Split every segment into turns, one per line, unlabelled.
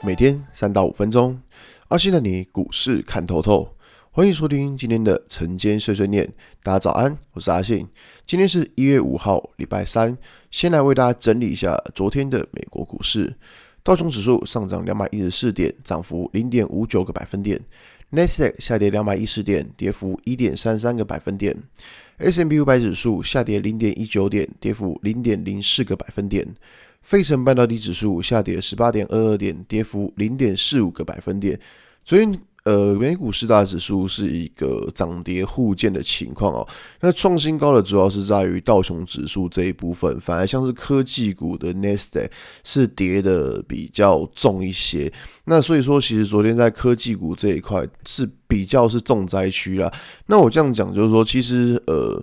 每天三到五分钟，阿信的你股市看透透。欢迎收听今天的晨间碎碎念。大家早安，我是阿信。今天是一月五号，礼拜三。先来为大家整理一下昨天的美国股市。道琼指数上涨两百一十四点，涨幅零点五九个百分点。纳斯达克下跌两百一十点，跌幅一点三三个百分点。S M B 五百指数下跌零点一九点，跌幅零点零四个百分点。费城半导体指数下跌十八点二二点，跌幅零点四五个百分点。昨天，呃，美股四大指数是一个涨跌互见的情况哦。那创新高的主要是在于道琼指数这一部分，反而像是科技股的纳斯达克是跌的比较重一些。那所以说，其实昨天在科技股这一块是比较是重灾区啦。那我这样讲就是说，其实呃。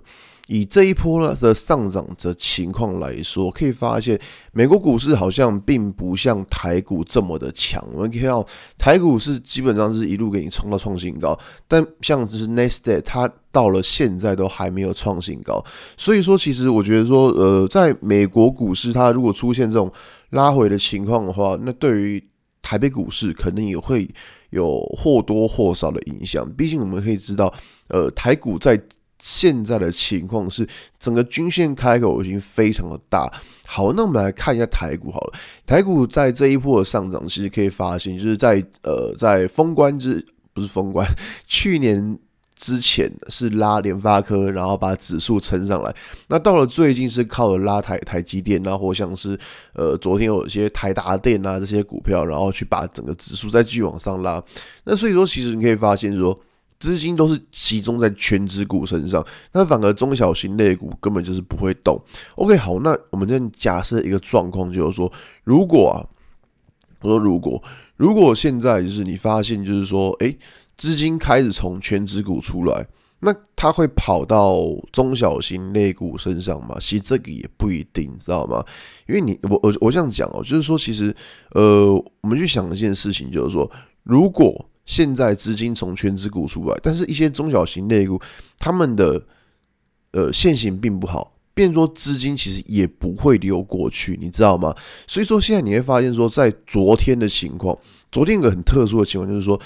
以这一波呢的上涨的情况来说，可以发现美国股市好像并不像台股这么的强。我们可以看到台股是基本上是一路给你冲到创新高，但像就是 Nasdaq 它到了现在都还没有创新高。所以说，其实我觉得说，呃，在美国股市它如果出现这种拉回的情况的话，那对于台北股市可能也会有或多或少的影响。毕竟我们可以知道，呃，台股在现在的情况是，整个均线开口已经非常的大。好，那我们来看一下台股好了。台股在这一波的上涨，其实可以发现，就是在呃，在封关之不是封关，去年之前是拉联发科，然后把指数撑上来。那到了最近是靠着拉台台积电啊，或像是呃昨天有一些台达电啊这些股票，然后去把整个指数再继续往上拉。那所以说，其实你可以发现说。资金都是集中在全职股身上，那反而中小型类股根本就是不会动。OK，好，那我们再假设一个状况，就是说，如果啊，我说如果，如果现在就是你发现就是说，诶、资金开始从权值股出来，那它会跑到中小型类股身上吗？其实这个也不一定，知道吗？因为你我我我这样讲哦，就是说，其实呃，我们去想一件事情，就是说，如果现在资金从权值股出来，但是一些中小型类股，他们的呃现形并不好，变说资金其实也不会流过去，你知道吗？所以说现在你会发现说，在昨天的情况，昨天有个很特殊的情况就是说，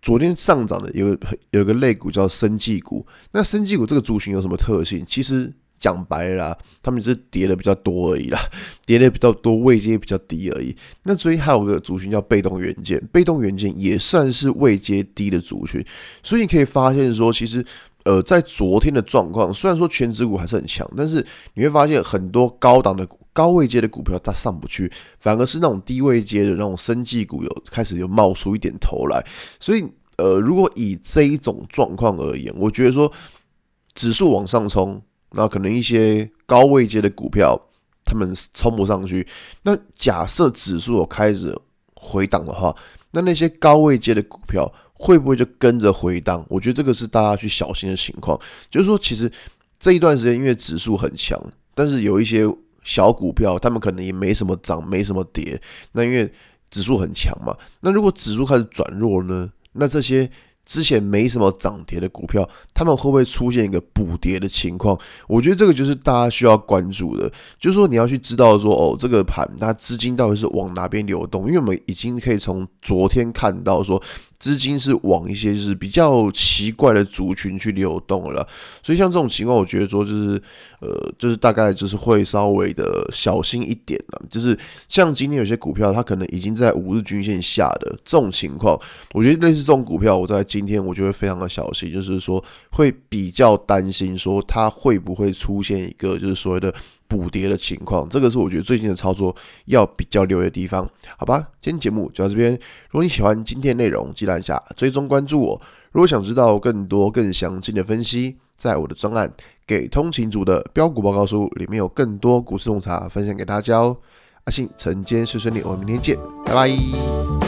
昨天上涨的有有个类股叫生技股，那生技股这个族群有什么特性？其实。讲白了，他们只是跌的比较多而已啦，跌的比较多，位阶比较低而已。那所以还有个族群叫被动元件，被动元件也算是位阶低的族群。所以你可以发现说，其实呃，在昨天的状况，虽然说全指股还是很强，但是你会发现很多高档的股高位阶的股票它上不去，反而是那种低位阶的那种生技股有开始有冒出一点头来。所以呃，如果以这一种状况而言，我觉得说指数往上冲。那可能一些高位阶的股票，他们冲不上去。那假设指数有开始回档的话，那那些高位阶的股票会不会就跟着回档？我觉得这个是大家去小心的情况。就是说，其实这一段时间因为指数很强，但是有一些小股票，他们可能也没什么涨，没什么跌。那因为指数很强嘛，那如果指数开始转弱呢？那这些。之前没什么涨跌的股票，他们会不会出现一个补跌的情况？我觉得这个就是大家需要关注的，就是说你要去知道说，哦，这个盘它资金到底是往哪边流动？因为我们已经可以从昨天看到说。资金是往一些就是比较奇怪的族群去流动了，所以像这种情况，我觉得说就是呃，就是大概就是会稍微的小心一点了。就是像今天有些股票，它可能已经在五日均线下的这种情况，我觉得类似这种股票，我在今天我就会非常的小心，就是说会比较担心说它会不会出现一个就是所谓的。补跌的情况，这个是我觉得最近的操作要比较留意的地方，好吧？今天节目就到这边。如果你喜欢今天内容，记得按下追踪关注我。如果想知道更多更详尽的分析，在我的专案《给通勤族的标股报告书》里面有更多股市洞察分享给大家哦。阿信晨间碎碎念，我们明天见，拜拜。